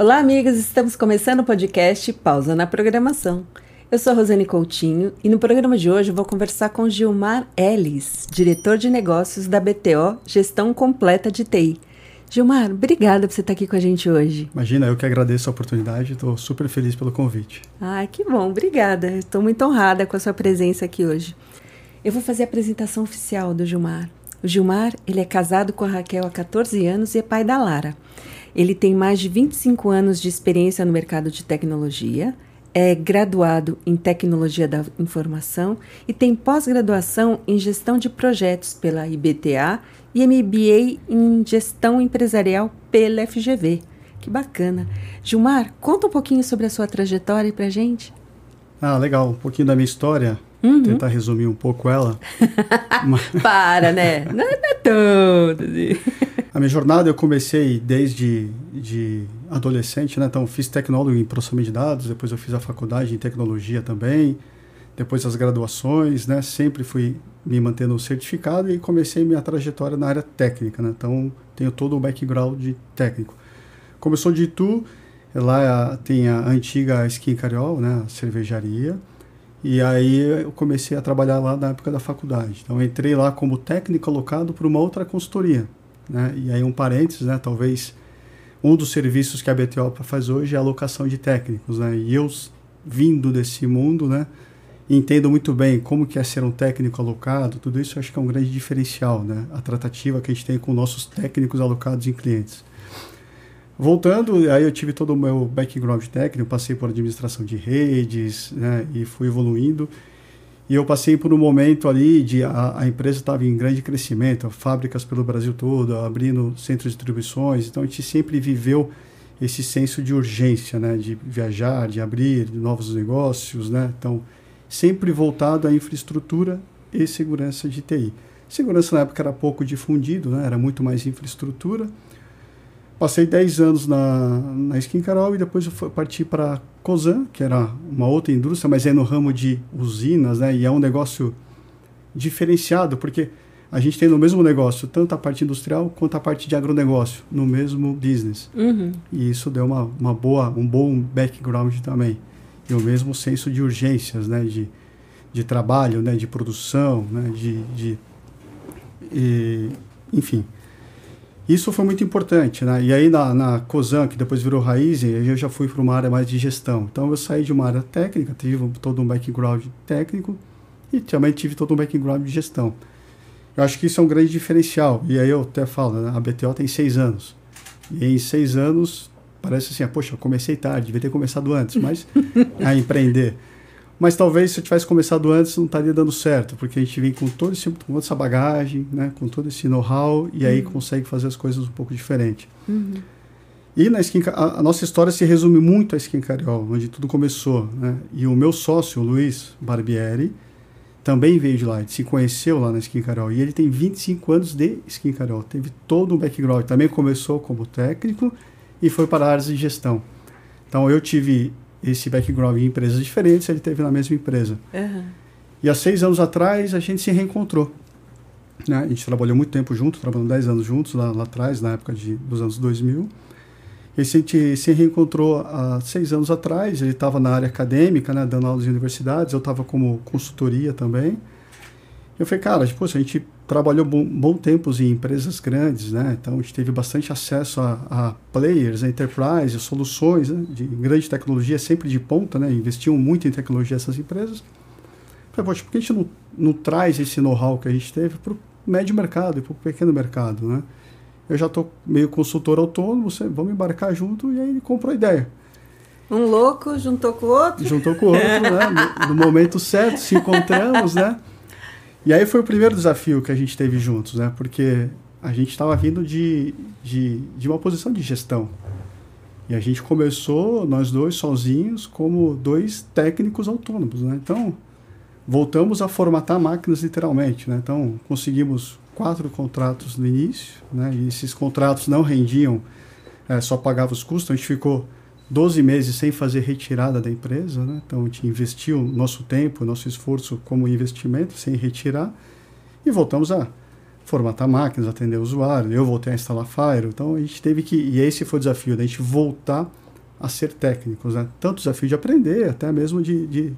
Olá, amigos! Estamos começando o podcast Pausa na Programação. Eu sou Rosane Coutinho e no programa de hoje eu vou conversar com Gilmar Ellis, diretor de negócios da BTO Gestão Completa de TI. Gilmar, obrigada por você estar aqui com a gente hoje. Imagina, eu que agradeço a oportunidade, estou super feliz pelo convite. Ah, que bom, obrigada. Estou muito honrada com a sua presença aqui hoje. Eu vou fazer a apresentação oficial do Gilmar. O Gilmar, ele é casado com a Raquel há 14 anos e é pai da Lara. Ele tem mais de 25 anos de experiência no mercado de tecnologia, é graduado em Tecnologia da Informação e tem pós-graduação em Gestão de Projetos pela IBTA e MBA em Gestão Empresarial pela FGV. Que bacana. Gilmar, conta um pouquinho sobre a sua trajetória para gente. Ah, legal. Um pouquinho da minha história. Uhum. Tentar resumir um pouco ela. Para, né? Não é tudo. A minha jornada eu comecei desde de adolescente, né? Então fiz tecnólogo em processamento de dados, depois eu fiz a faculdade em tecnologia também, depois as graduações, né? Sempre fui me mantendo certificado e comecei minha trajetória na área técnica, né? Então tenho todo o background de técnico. Começou de Itu, lá tem a antiga Skin Cariol, né? A cervejaria. E aí eu comecei a trabalhar lá na época da faculdade. Então entrei lá como técnico alocado para uma outra consultoria. Né? E aí um parênteses, né? talvez um dos serviços que a BTO faz hoje é a alocação de técnicos. Né? E eu, vindo desse mundo, né? entendo muito bem como que é ser um técnico alocado, tudo isso acho que é um grande diferencial, né? a tratativa que a gente tem com nossos técnicos alocados em clientes. Voltando, aí eu tive todo o meu background técnico, passei por administração de redes, né, e fui evoluindo. E eu passei por um momento ali de a, a empresa estava em grande crescimento, fábricas pelo Brasil todo, abrindo centros de distribuições. Então a gente sempre viveu esse senso de urgência, né, de viajar, de abrir novos negócios, né? Então sempre voltado à infraestrutura e segurança de TI. Segurança na época era pouco difundido, né? Era muito mais infraestrutura. Passei 10 anos na, na Skin Carol e depois eu parti para Cosan, que era uma outra indústria, mas é no ramo de usinas, né? E é um negócio diferenciado, porque a gente tem no mesmo negócio tanto a parte industrial quanto a parte de agronegócio, no mesmo business. Uhum. E isso deu uma, uma boa, um bom background também. E o mesmo senso de urgências, né? De, de trabalho, né? De produção, né? De, de e, enfim. Isso foi muito importante, né? E aí na, na COSAN, que depois virou Raizen, eu já fui para uma área mais de gestão. Então eu saí de uma área técnica, tive todo um background técnico e também tive todo um background de gestão. Eu acho que isso é um grande diferencial. E aí eu até falo, né? a BTO tem seis anos. E em seis anos, parece assim, ah, poxa, eu comecei tarde, devia ter começado antes, mas a empreender. Mas talvez se eu tivesse começado antes não estaria dando certo, porque a gente vem com todo esse, com toda essa bagagem, né, com todo esse know-how e aí uhum. consegue fazer as coisas um pouco diferente. Uhum. E na Skin, a, a, nossa história se resume muito à Skin Cariol, onde tudo começou. Né? E o meu sócio, o Luiz Barbieri, também veio de lá, se conheceu lá na Skin Cariol. E ele tem 25 anos de Skin Cariol, teve todo um background. Também começou como técnico e foi para áreas de gestão. Então eu tive esse background em empresas diferentes, ele teve na mesma empresa. Uhum. E há seis anos atrás a gente se reencontrou. Né? A gente trabalhou muito tempo junto, trabalhando dez anos juntos lá, lá atrás, na época de, dos anos 2000. E a gente se reencontrou há seis anos atrás. Ele estava na área acadêmica, né, dando aulas em universidades, eu estava como consultoria também. Eu falei, cara, tipo, a gente trabalhou bom, bom tempos em empresas grandes, né? Então a gente teve bastante acesso a, a players, a enterprise, soluções né? de grande tecnologia, sempre de ponta, né? Investiam muito em tecnologia essas empresas. Falei, poxa, por que a gente não, não traz esse know-how que a gente teve para o médio mercado e para o pequeno mercado, né? Eu já estou meio consultor autônomo, vamos embarcar junto e aí ele comprou a ideia. Um louco juntou com o outro. Juntou com o outro, né? No, no momento certo, se encontramos, né? E aí foi o primeiro desafio que a gente teve juntos, né? Porque a gente estava vindo de, de, de uma posição de gestão. E a gente começou, nós dois sozinhos, como dois técnicos autônomos, né? Então, voltamos a formatar máquinas literalmente, né? Então, conseguimos quatro contratos no início, né? E esses contratos não rendiam, é, só pagava os custos. Então, a gente ficou 12 meses sem fazer retirada da empresa, né? então a gente investiu nosso tempo, nosso esforço como investimento, sem retirar, e voltamos a formatar máquinas, atender o usuário, eu voltei a instalar Fire, então a gente teve que, e esse foi o desafio, da gente voltar a ser técnicos, né? Tanto desafio de aprender, até mesmo de, de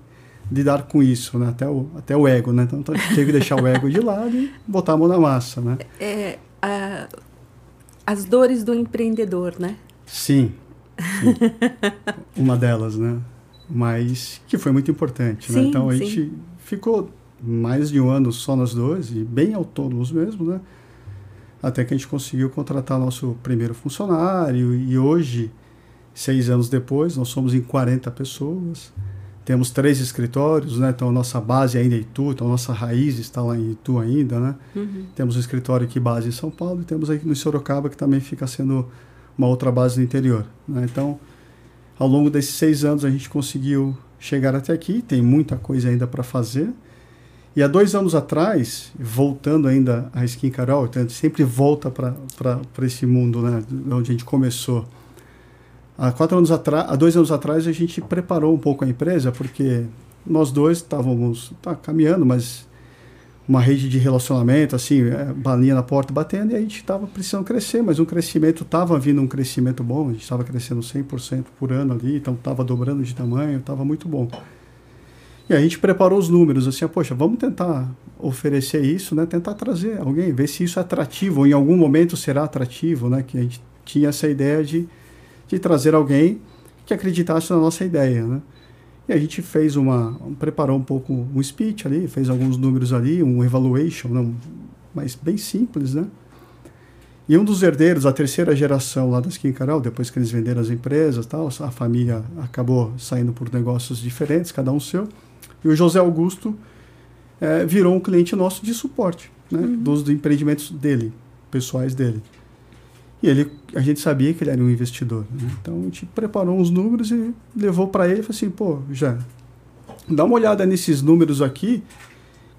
lidar com isso, né? Até o, até o ego, né? Então, então teve que deixar o ego de lado e botar a mão na massa, né? É, a, as dores do empreendedor, né? Sim. Uma delas, né? Mas que foi muito importante, né? sim, né? Então a sim. gente ficou mais de um ano só nós dois e bem autônomos mesmo, né? Até que a gente conseguiu contratar nosso primeiro funcionário e hoje, seis anos depois, nós somos em 40 pessoas. Temos três escritórios, né? Então, nossa base ainda é Itu, então nossa raiz está lá em Itu ainda, né? Uhum. Temos um escritório aqui base em São Paulo e temos aqui no Sorocaba, que também fica sendo uma outra base no interior. Né? Então, ao longo desses seis anos, a gente conseguiu chegar até aqui, tem muita coisa ainda para fazer. E há dois anos atrás, voltando ainda à Skin Carol, então a gente sempre volta para esse mundo, né? Onde a gente começou Há quatro anos atrás, há dois anos atrás, a gente preparou um pouco a empresa, porque nós dois estávamos tá, caminhando, mas uma rede de relacionamento, assim, é, balinha na porta batendo, e a gente estava precisando crescer, mas um crescimento, estava vindo um crescimento bom, a gente estava crescendo 100% por ano ali, então estava dobrando de tamanho, estava muito bom. E a gente preparou os números, assim, ah, poxa, vamos tentar oferecer isso, né, tentar trazer alguém, ver se isso é atrativo, ou em algum momento será atrativo, né, que a gente tinha essa ideia de de trazer alguém que acreditasse na nossa ideia, né? E a gente fez uma, preparou um pouco um speech ali, fez alguns números ali, um evaluation, não, mas bem simples, né? E um dos herdeiros, a terceira geração lá da Skin Carol, depois que eles venderam as empresas, tal, a família acabou saindo por negócios diferentes, cada um seu. E o José Augusto é, virou um cliente nosso de suporte, né? Uhum. Dos empreendimentos dele, pessoais dele. E ele, a gente sabia que ele era um investidor. Né? Então a gente preparou uns números e levou para ele e falou assim: pô, já, dá uma olhada nesses números aqui,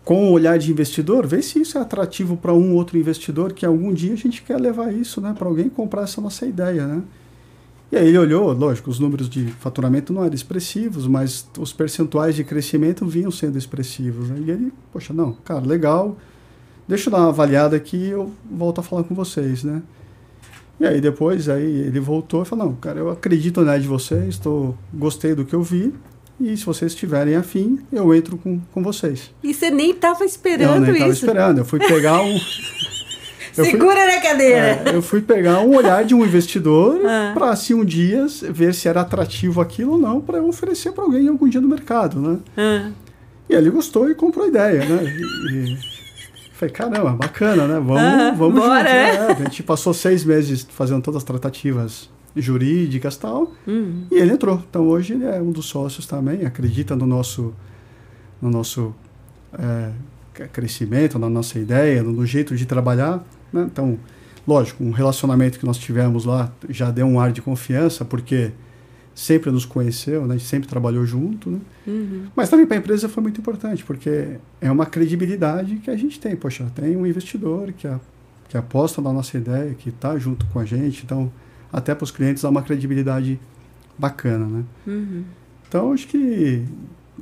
com o olhar de investidor, vê se isso é atrativo para um outro investidor que algum dia a gente quer levar isso né, para alguém comprar essa nossa ideia. Né? E aí ele olhou, lógico, os números de faturamento não eram expressivos, mas os percentuais de crescimento vinham sendo expressivos. Né? E ele, poxa, não, cara, legal, deixa eu dar uma avaliada aqui e eu volto a falar com vocês, né? E aí depois aí ele voltou e falou, não, cara, eu acredito na de vocês, tô, gostei do que eu vi, e se vocês estiverem afim, eu entro com, com vocês. E você nem estava esperando eu nem isso? estava esperando, eu fui pegar um... Segura fui, na cadeira! É, eu fui pegar um olhar de um investidor ah. para, se um dia, ver se era atrativo aquilo ou não, para eu oferecer para alguém algum dia no mercado, né? Ah. E ele gostou e comprou a ideia, né? E, Falei, caramba, bacana, né? Vamos, vamos bora. É. A gente passou seis meses fazendo todas as tratativas jurídicas e tal, uhum. e ele entrou. Então hoje ele é um dos sócios também, acredita no nosso, no nosso é, crescimento, na nossa ideia, no jeito de trabalhar. Né? Então, lógico, um relacionamento que nós tivemos lá já deu um ar de confiança, porque sempre nos conheceu, né? sempre trabalhou junto, né? Uhum. Mas também para a empresa foi muito importante, porque é uma credibilidade que a gente tem. Poxa, tem um investidor que, a, que aposta na nossa ideia, que está junto com a gente, então até para os clientes dá uma credibilidade bacana, né? Uhum. Então acho que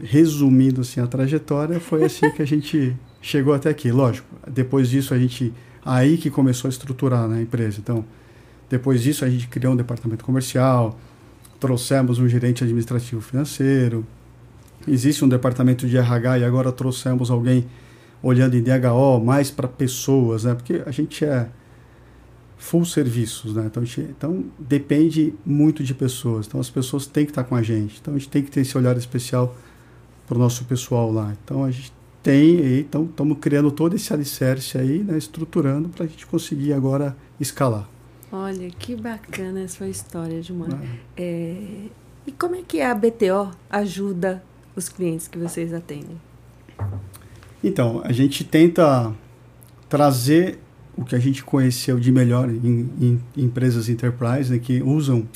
resumindo assim a trajetória foi assim que a gente chegou até aqui. Lógico, depois disso a gente aí que começou a estruturar né, a empresa. Então depois disso a gente criou um departamento comercial trouxemos um gerente administrativo financeiro, existe um departamento de RH e agora trouxemos alguém olhando em DHO mais para pessoas, né? Porque a gente é full serviços, né? Então, gente, então depende muito de pessoas. Então as pessoas têm que estar com a gente. Então a gente tem que ter esse olhar especial para o nosso pessoal lá. Então a gente tem, então estamos criando todo esse alicerce aí, né? Estruturando para a gente conseguir agora escalar. Olha, que bacana essa história, Gilmar. É. É, e como é que a BTO ajuda os clientes que vocês atendem? Então, a gente tenta trazer o que a gente conheceu de melhor em, em, em empresas enterprise, né, que usam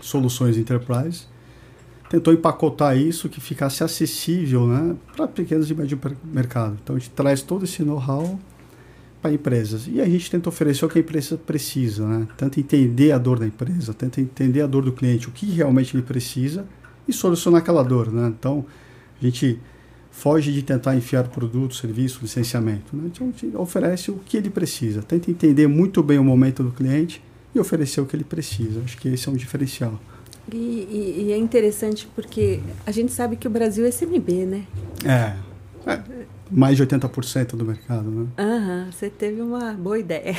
soluções enterprise, tentou empacotar isso que ficasse acessível né, para pequenos e médios mercado. Então, a gente traz todo esse know-how para empresas. E a gente tenta oferecer o que a empresa precisa, né? Tenta entender a dor da empresa, tenta entender a dor do cliente, o que realmente ele precisa e solucionar aquela dor, né? Então, a gente foge de tentar enfiar produto, serviço, licenciamento. Né? Então, a gente oferece o que ele precisa, tenta entender muito bem o momento do cliente e oferecer o que ele precisa. Acho que esse é um diferencial. E, e, e, é interessante porque a gente sabe que o Brasil é SMB, né? É. é mais de 80% do mercado, né? Aham, você teve uma boa ideia.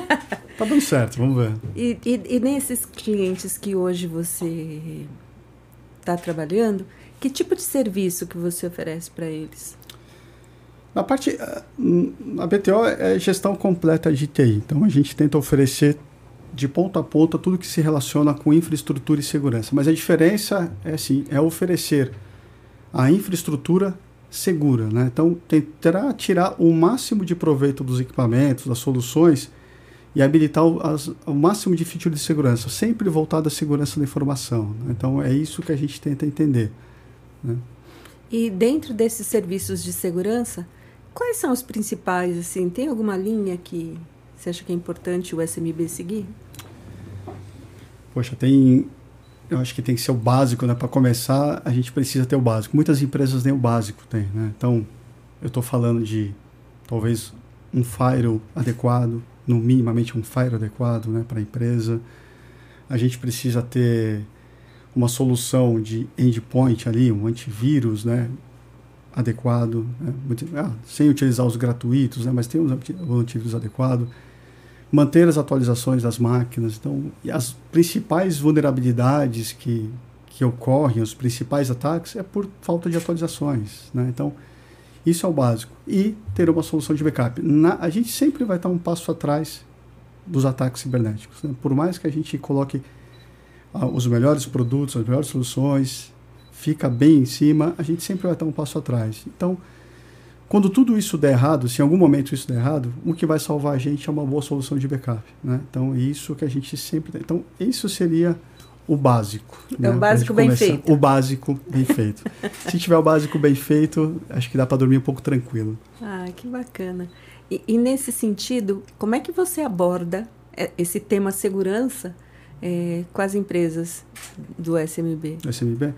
tá dando certo, vamos ver. E, e, e nesses clientes que hoje você está trabalhando, que tipo de serviço que você oferece para eles? Na parte, a eh, BTO é gestão completa de TI, então a gente tenta oferecer de ponta a ponta tudo que se relaciona com infraestrutura e segurança. Mas a diferença é assim, é oferecer a infraestrutura segura, né? Então tentará tirar o máximo de proveito dos equipamentos, das soluções e habilitar o, as, o máximo de feature de segurança, sempre voltado à segurança da informação. Né? Então é isso que a gente tenta entender. Né? E dentro desses serviços de segurança, quais são os principais? Assim, tem alguma linha que você acha que é importante o SMB seguir? Poxa, tem. Eu acho que tem que ser o básico, né? Para começar, a gente precisa ter o básico. Muitas empresas nem o básico têm, né? Então, eu estou falando de talvez um firewall adequado, no minimamente um firewall adequado, né, para a empresa. A gente precisa ter uma solução de endpoint ali, um antivírus, né, adequado, né? ah, sem utilizar os gratuitos, né? mas tem um antivírus adequado manter as atualizações das máquinas. Então, as principais vulnerabilidades que, que ocorrem, os principais ataques, é por falta de atualizações. Né? Então, isso é o básico. E ter uma solução de backup. Na, a gente sempre vai estar um passo atrás dos ataques cibernéticos. Né? Por mais que a gente coloque ah, os melhores produtos, as melhores soluções, fica bem em cima, a gente sempre vai estar um passo atrás. Então, quando tudo isso der errado, se em algum momento isso der errado, o que vai salvar a gente é uma boa solução de backup. Né? Então, é isso que a gente sempre. Então, isso seria o básico. É né? o básico bem feito. O básico bem feito. se tiver o básico bem feito, acho que dá para dormir um pouco tranquilo. Ah, que bacana. E, e, nesse sentido, como é que você aborda é, esse tema segurança é, com as empresas do SMB? Do SMB?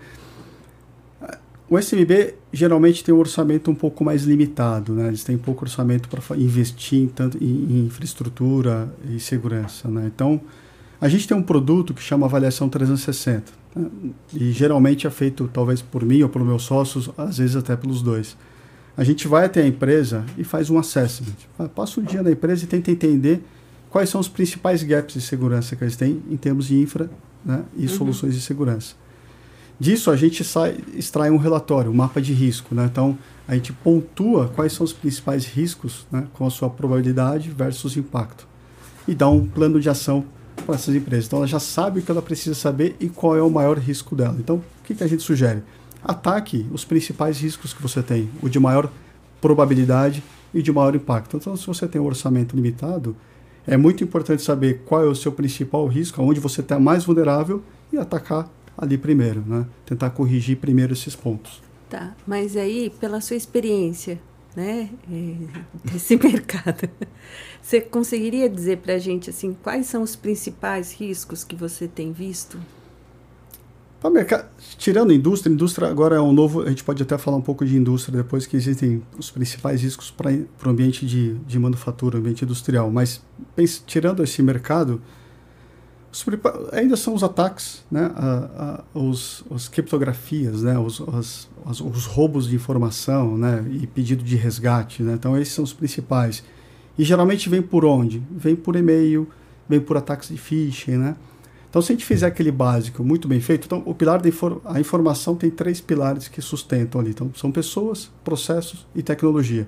O SMB geralmente tem um orçamento um pouco mais limitado, né? Eles têm pouco orçamento para investir em, tanto, em, infraestrutura e segurança, né? Então, a gente tem um produto que chama Avaliação 360. Né? E geralmente é feito talvez por mim ou por meus sócios, às vezes até pelos dois. A gente vai até a empresa e faz um assessment. Passa o dia na empresa e tenta entender quais são os principais gaps de segurança que eles têm em termos de infra né? e uhum. soluções de segurança. Disso a gente sai, extrai um relatório, um mapa de risco. Né? Então a gente pontua quais são os principais riscos né, com a sua probabilidade versus impacto. E dá um plano de ação para essas empresas. Então ela já sabe o que ela precisa saber e qual é o maior risco dela. Então o que, que a gente sugere? Ataque os principais riscos que você tem, o de maior probabilidade e de maior impacto. Então, se você tem um orçamento limitado, é muito importante saber qual é o seu principal risco, onde você está mais vulnerável e atacar ali primeiro, né? Tentar corrigir primeiro esses pontos. Tá, mas aí, pela sua experiência, né, é, desse mercado, você conseguiria dizer para a gente assim quais são os principais riscos que você tem visto? Mercado, tirando indústria, indústria agora é um novo. A gente pode até falar um pouco de indústria depois que existem os principais riscos para o ambiente de, de manufatura, ambiente industrial. Mas pense, tirando esse mercado, ainda são os ataques, né? A, a, os, os criptografias, né? Os, os, os, roubos de informação né? e pedido de resgate. Né? Então, esses são os principais. E geralmente vem por onde? Vem por e-mail, vem por ataques de phishing. Né? Então, se a gente fizer aquele básico muito bem feito, então o pilar da infor a informação tem três pilares que sustentam ali. Então, são pessoas, processos e tecnologia.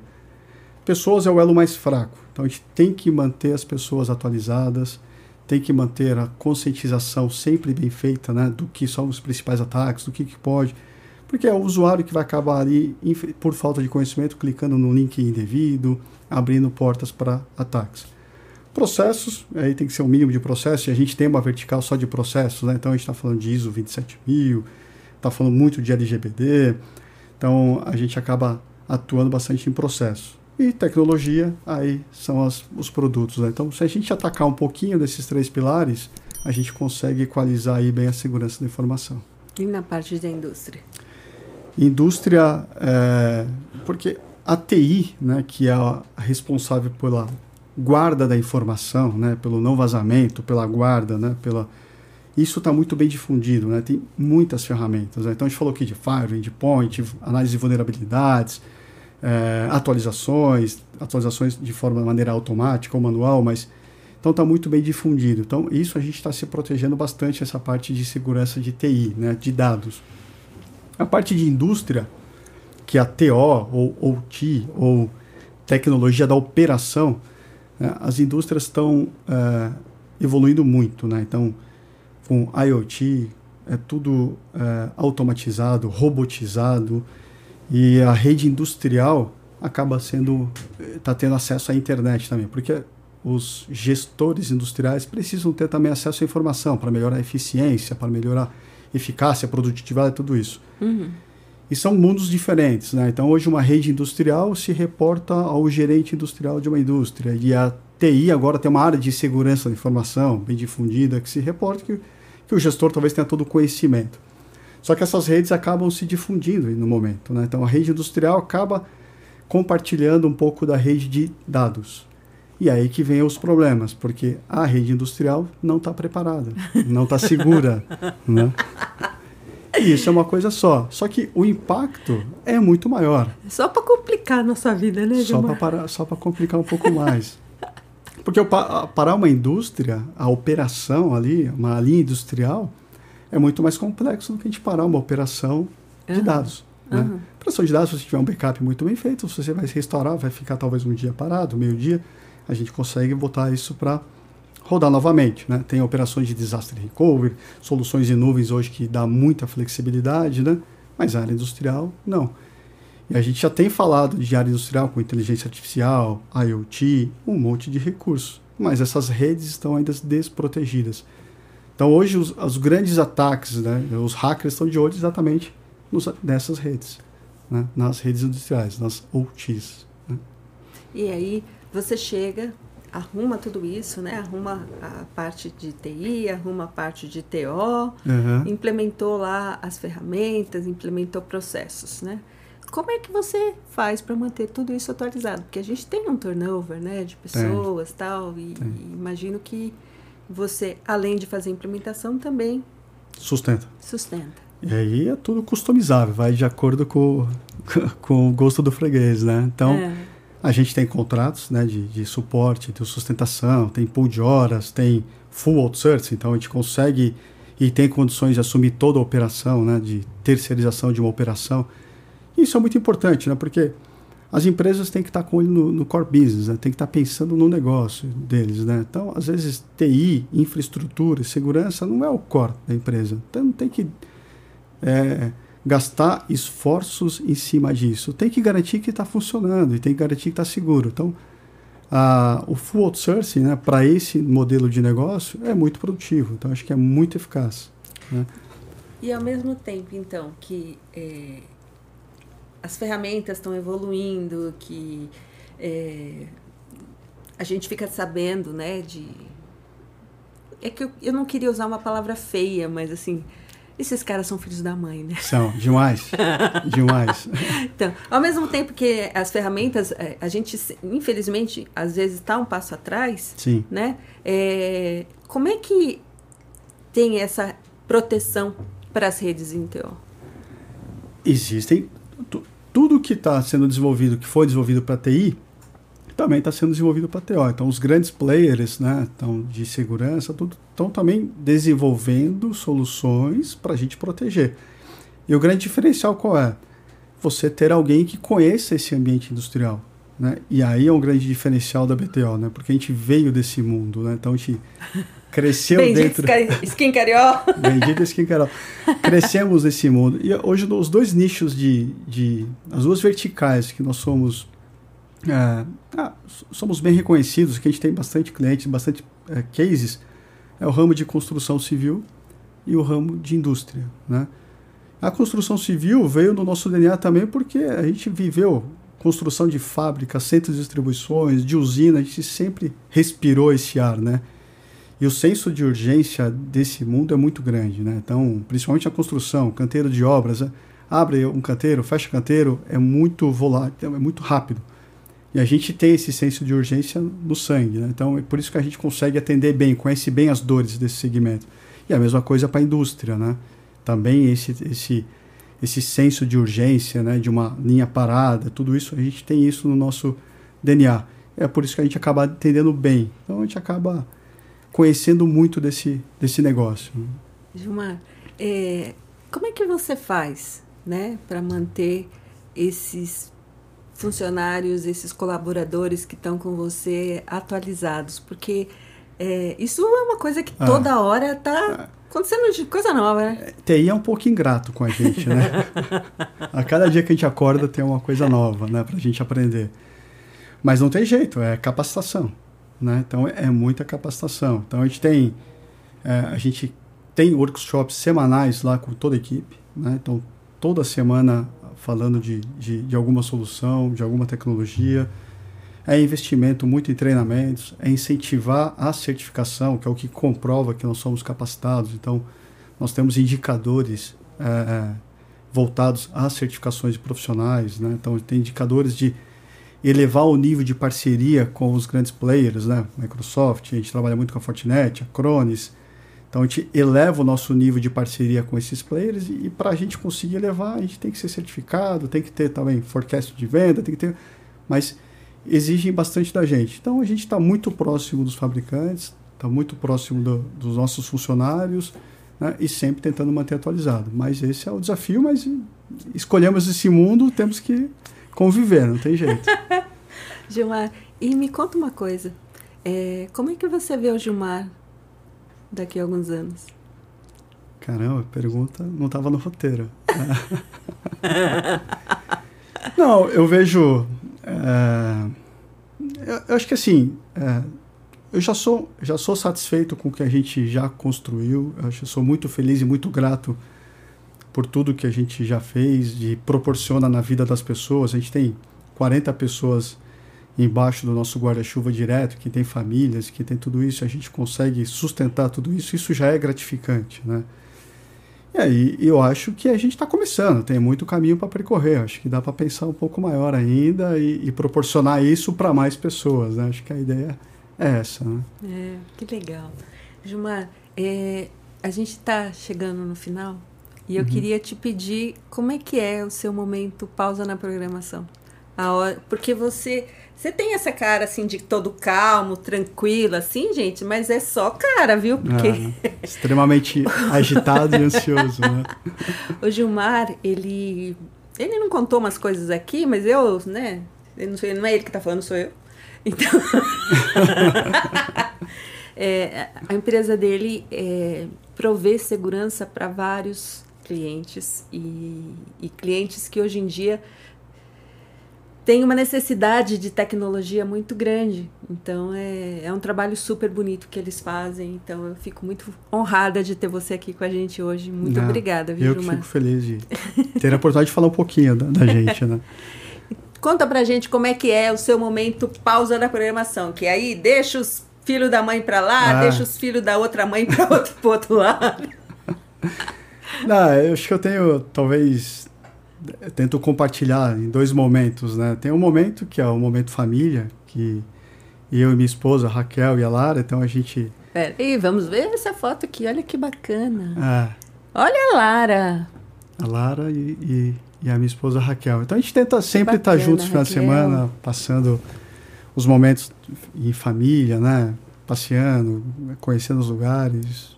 Pessoas é o elo mais fraco. Então, a gente tem que manter as pessoas atualizadas tem que manter a conscientização sempre bem feita né, do que são os principais ataques, do que, que pode. Porque é o usuário que vai acabar ali, por falta de conhecimento, clicando no link indevido, abrindo portas para ataques. Processos, aí tem que ser um mínimo de processos, e a gente tem uma vertical só de processos, né? então a gente está falando de ISO 27000, está falando muito de LGPD, então a gente acaba atuando bastante em processos. E tecnologia, aí são as, os produtos. Né? Então, se a gente atacar um pouquinho desses três pilares, a gente consegue equalizar aí bem a segurança da informação. E na parte da indústria? Indústria, é, porque a TI, né, que é a responsável pela guarda da informação, né, pelo não vazamento, pela guarda, né, pela isso está muito bem difundido, né? tem muitas ferramentas. Né? Então a gente falou aqui de firewall, endpoint, análise de vulnerabilidades, é, atualizações, atualizações de forma de maneira automática ou manual, mas então está muito bem difundido. Então isso a gente está se protegendo bastante essa parte de segurança de TI, né? de dados. A parte de indústria, que é a TO ou OT ou tecnologia da operação, né? as indústrias estão é, evoluindo muito, né? Então com IoT, é tudo é, automatizado, robotizado e a rede industrial acaba sendo está tendo acesso à internet também, porque os gestores industriais precisam ter também acesso à informação para melhorar a eficiência, para melhorar a eficácia, a produtividade, tudo isso. Uhum. E são mundos diferentes, né? Então hoje uma rede industrial se reporta ao gerente industrial de uma indústria e a TI agora tem uma área de segurança da informação bem difundida que se reporta que que o gestor talvez tenha todo o conhecimento. Só que essas redes acabam se difundindo no momento. Né? Então a rede industrial acaba compartilhando um pouco da rede de dados. E aí que vem os problemas, porque a rede industrial não está preparada, não está segura. né? E isso é uma coisa só. Só que o impacto é muito maior. Só para complicar a nossa vida, né, Gilmar? Só para complicar um pouco mais. Porque parar uma indústria, a operação ali, uma linha industrial, é muito mais complexo do que a gente parar uma operação de dados. Né? Uhum. Operação de dados, se você tiver um backup muito bem feito, você vai se restaurar, vai ficar talvez um dia parado, meio dia, a gente consegue botar isso para rodar novamente. Né? Tem operações de disaster recovery, soluções em nuvens hoje que dá muita flexibilidade, né? mas a área industrial, não. E a gente já tem falado de área industrial com inteligência artificial, IoT, um monte de recursos. Mas essas redes estão ainda desprotegidas. Então hoje os, os grandes ataques, né, os hackers estão de olho exatamente nos, nessas redes, né, nas redes industriais, nas OTs. Né. E aí você chega, arruma tudo isso, né? Arruma a parte de TI, arruma a parte de TO, uhum. implementou lá as ferramentas, implementou processos, né? como é que você faz para manter tudo isso atualizado? Porque a gente tem um turnover, né, de pessoas tem. tal, e, e imagino que você, além de fazer implementação, também sustenta. Sustenta. E aí é tudo customizável, vai de acordo com, com o gosto do freguês, né? Então, é. a gente tem contratos né, de, de suporte, de sustentação, tem pool de horas, tem full outsourcing, então a gente consegue e tem condições de assumir toda a operação, né, de terceirização de uma operação. Isso é muito importante, né? Porque as empresas têm que estar com olho no, no core business, né? tem que estar pensando no negócio deles, né? Então, às vezes, TI, infraestrutura, segurança não é o core da empresa. Então, tem que é, gastar esforços em cima disso. Tem que garantir que está funcionando e tem que garantir que está seguro. Então, a, o full outsourcing, né, para esse modelo de negócio, é muito produtivo. Então, acho que é muito eficaz. Né? E ao mesmo tempo, então, que é as ferramentas estão evoluindo, que é, a gente fica sabendo, né, de... É que eu, eu não queria usar uma palavra feia, mas assim, esses caras são filhos da mãe, né? São, demais. demais. Então, ao mesmo tempo que as ferramentas, é, a gente, infelizmente, às vezes está um passo atrás, Sim. né? É, como é que tem essa proteção para as redes em TO? Existem tudo que está sendo desenvolvido, que foi desenvolvido para TI, também está sendo desenvolvido para TO. Então, os grandes players né, então, de segurança estão também desenvolvendo soluções para a gente proteger. E o grande diferencial qual é? Você ter alguém que conheça esse ambiente industrial. Né? E aí é um grande diferencial da BTO, né? porque a gente veio desse mundo. Né? Então, a gente cresceu Bendito dentro. Skin Cariol. Bendito Skin Cariol. Crescemos nesse mundo. E hoje, os dois nichos de. de as duas verticais que nós somos. É, ah, somos bem reconhecidos, que a gente tem bastante clientes, bastante é, cases, é o ramo de construção civil e o ramo de indústria. Né? A construção civil veio no nosso DNA também porque a gente viveu construção de fábricas, centros de distribuições, de usina, a gente sempre respirou esse ar, né? E o senso de urgência desse mundo é muito grande, né? Então, principalmente a construção, canteiro de obras, né? abre um canteiro, fecha canteiro, é muito volátil, é muito rápido. E a gente tem esse senso de urgência no sangue, né? Então, é por isso que a gente consegue atender bem, conhece bem as dores desse segmento. E a mesma coisa para a indústria, né? Também esse, esse, esse senso de urgência, né? De uma linha parada, tudo isso, a gente tem isso no nosso DNA. É por isso que a gente acaba entendendo bem. Então a gente acaba conhecendo muito desse, desse negócio. Né? Gilmar, é, como é que você faz né, para manter esses funcionários, esses colaboradores que estão com você atualizados? Porque é, isso é uma coisa que ah. toda hora está acontecendo coisa nova, né? É, TI é um pouco ingrato com a gente, né? a cada dia que a gente acorda tem uma coisa nova, né, para a gente aprender. Mas não tem jeito, é capacitação, né? Então é muita capacitação. Então a gente tem é, a gente tem workshops semanais lá com toda a equipe, né? Então toda semana falando de, de, de alguma solução, de alguma tecnologia. É investimento muito em treinamentos, é incentivar a certificação, que é o que comprova que nós somos capacitados. Então, nós temos indicadores é, é voltados às certificações de profissionais. Né? Então, tem indicadores de elevar o nível de parceria com os grandes players, né? Microsoft, a gente trabalha muito com a Fortinet, a Cronis, então a gente eleva o nosso nível de parceria com esses players e, e para a gente conseguir elevar, a gente tem que ser certificado, tem que ter também forecast de venda, tem que ter. Mas exigem bastante da gente. Então a gente está muito próximo dos fabricantes, está muito próximo do, dos nossos funcionários né, e sempre tentando manter atualizado. Mas esse é o desafio, mas escolhemos esse mundo, temos que conviver, não tem jeito. Gilmar, e me conta uma coisa. É, como é que você vê o Gilmar daqui a alguns anos? Caramba, pergunta não estava no roteiro. não, eu vejo. É, eu, eu, acho que assim. É, eu já sou, já sou satisfeito com o que a gente já construiu. Eu acho que sou muito feliz e muito grato por tudo que a gente já fez, de proporciona na vida das pessoas. A gente tem 40 pessoas embaixo do nosso guarda-chuva direto, que tem famílias, que tem tudo isso, a gente consegue sustentar tudo isso, isso já é gratificante, né? E aí eu acho que a gente está começando, tem muito caminho para percorrer, acho que dá para pensar um pouco maior ainda e, e proporcionar isso para mais pessoas, né? Acho que a ideia é essa, né? É, que legal. Gilmar, é, a gente está chegando no final e eu uhum. queria te pedir como é que é o seu momento pausa na programação. A hora, porque você você tem essa cara assim de todo calmo, tranquilo, assim, gente, mas é só cara, viu? Porque é, extremamente agitado e ansioso, né? O Gilmar, ele ele não contou umas coisas aqui, mas eu, né? Ele não, não é ele que tá falando, sou eu. Então, é, a empresa dele é, provê segurança para vários clientes e, e clientes que hoje em dia tem uma necessidade de tecnologia muito grande. Então é, é um trabalho super bonito que eles fazem. Então eu fico muito honrada de ter você aqui com a gente hoje. Muito Não, obrigada, viu, Eu que fico feliz de ter a oportunidade de falar um pouquinho da, da gente, né? Conta pra gente como é que é o seu momento pausa da programação, que aí deixa os filhos da mãe para lá, ah. deixa os filhos da outra mãe para outro, pro outro lado. Não, eu acho que eu tenho talvez eu tento compartilhar em dois momentos, né? Tem um momento que é o momento família, que eu e minha esposa, a Raquel e a Lara, então a gente... Pera aí, vamos ver essa foto aqui, olha que bacana. É. Olha a Lara. A Lara e, e, e, a minha esposa Raquel. Então a gente tenta sempre estar juntos no final de semana, passando os momentos em família, né? Passeando, conhecendo os lugares,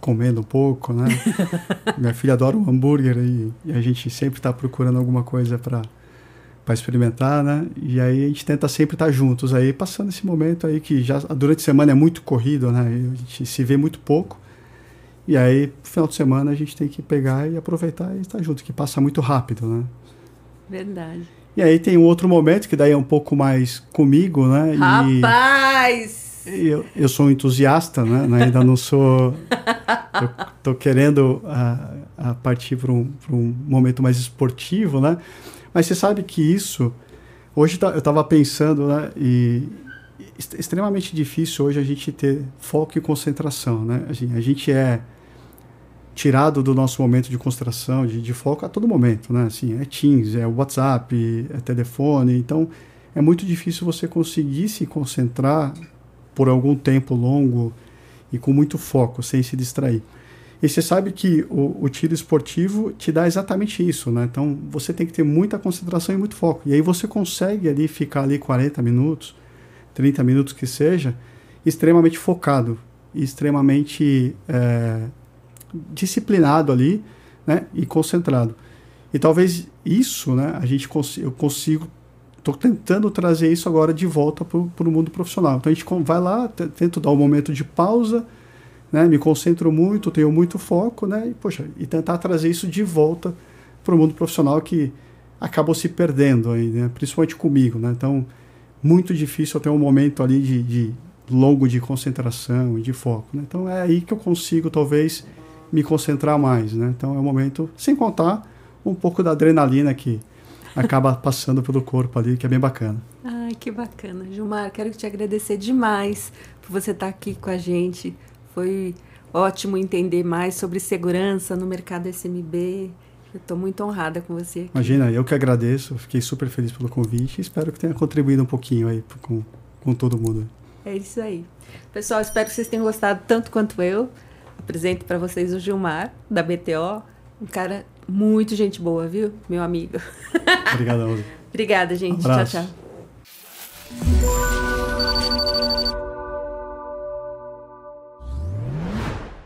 comendo um pouco, né? Minha filha adora um hambúrguer e, e a gente sempre está procurando alguma coisa para para experimentar, né? E aí a gente tenta sempre estar tá juntos aí, passando esse momento aí que já durante a semana é muito corrido, né? A gente se vê muito pouco. E aí, no final de semana, a gente tem que pegar e aproveitar e estar junto, que passa muito rápido, né? Verdade. E aí tem um outro momento que daí é um pouco mais comigo, né? Rapaz! E eu, eu sou um entusiasta, né? né ainda não sou. Tô querendo a, a partir para um, um momento mais esportivo, né? Mas você sabe que isso. Hoje tá, eu estava pensando, né? E extremamente difícil hoje a gente ter foco e concentração, né? Assim, a gente é tirado do nosso momento de concentração, de, de foco a todo momento, né? Assim, é Teams, é WhatsApp, é telefone, então é muito difícil você conseguir se concentrar por algum tempo longo e com muito foco, sem se distrair. E você sabe que o, o, tiro esportivo te dá exatamente isso, né? Então você tem que ter muita concentração e muito foco. E aí você consegue ali ficar ali 40 minutos, 30 minutos que seja, extremamente focado, extremamente é, disciplinado ali, né? E concentrado. E talvez isso, né? A gente cons eu consigo estou tentando trazer isso agora de volta para o mundo profissional. Então a gente vai lá, tento dar um momento de pausa, né, me concentro muito, tenho muito foco, né, e, poxa, e tentar trazer isso de volta para o mundo profissional que acabou se perdendo aí, né, principalmente comigo. Né, então, muito difícil eu ter um momento ali de, de longo de concentração e de foco. Né, então é aí que eu consigo talvez me concentrar mais. Né, então é um momento, sem contar um pouco da adrenalina que acaba passando pelo corpo ali, que é bem bacana. Ai, que bacana. Gilmar, quero te agradecer demais por você estar aqui com a gente. Foi ótimo entender mais sobre segurança no mercado SMB. Eu estou muito honrada com você. Aqui. Imagina, eu que agradeço. Fiquei super feliz pelo convite e espero que tenha contribuído um pouquinho aí com, com todo mundo. É isso aí. Pessoal, espero que vocês tenham gostado tanto quanto eu. Apresento para vocês o Gilmar, da BTO. Um cara muito gente boa, viu? Meu amigo. Obrigado, Obrigada, gente. Um tchau, tchau.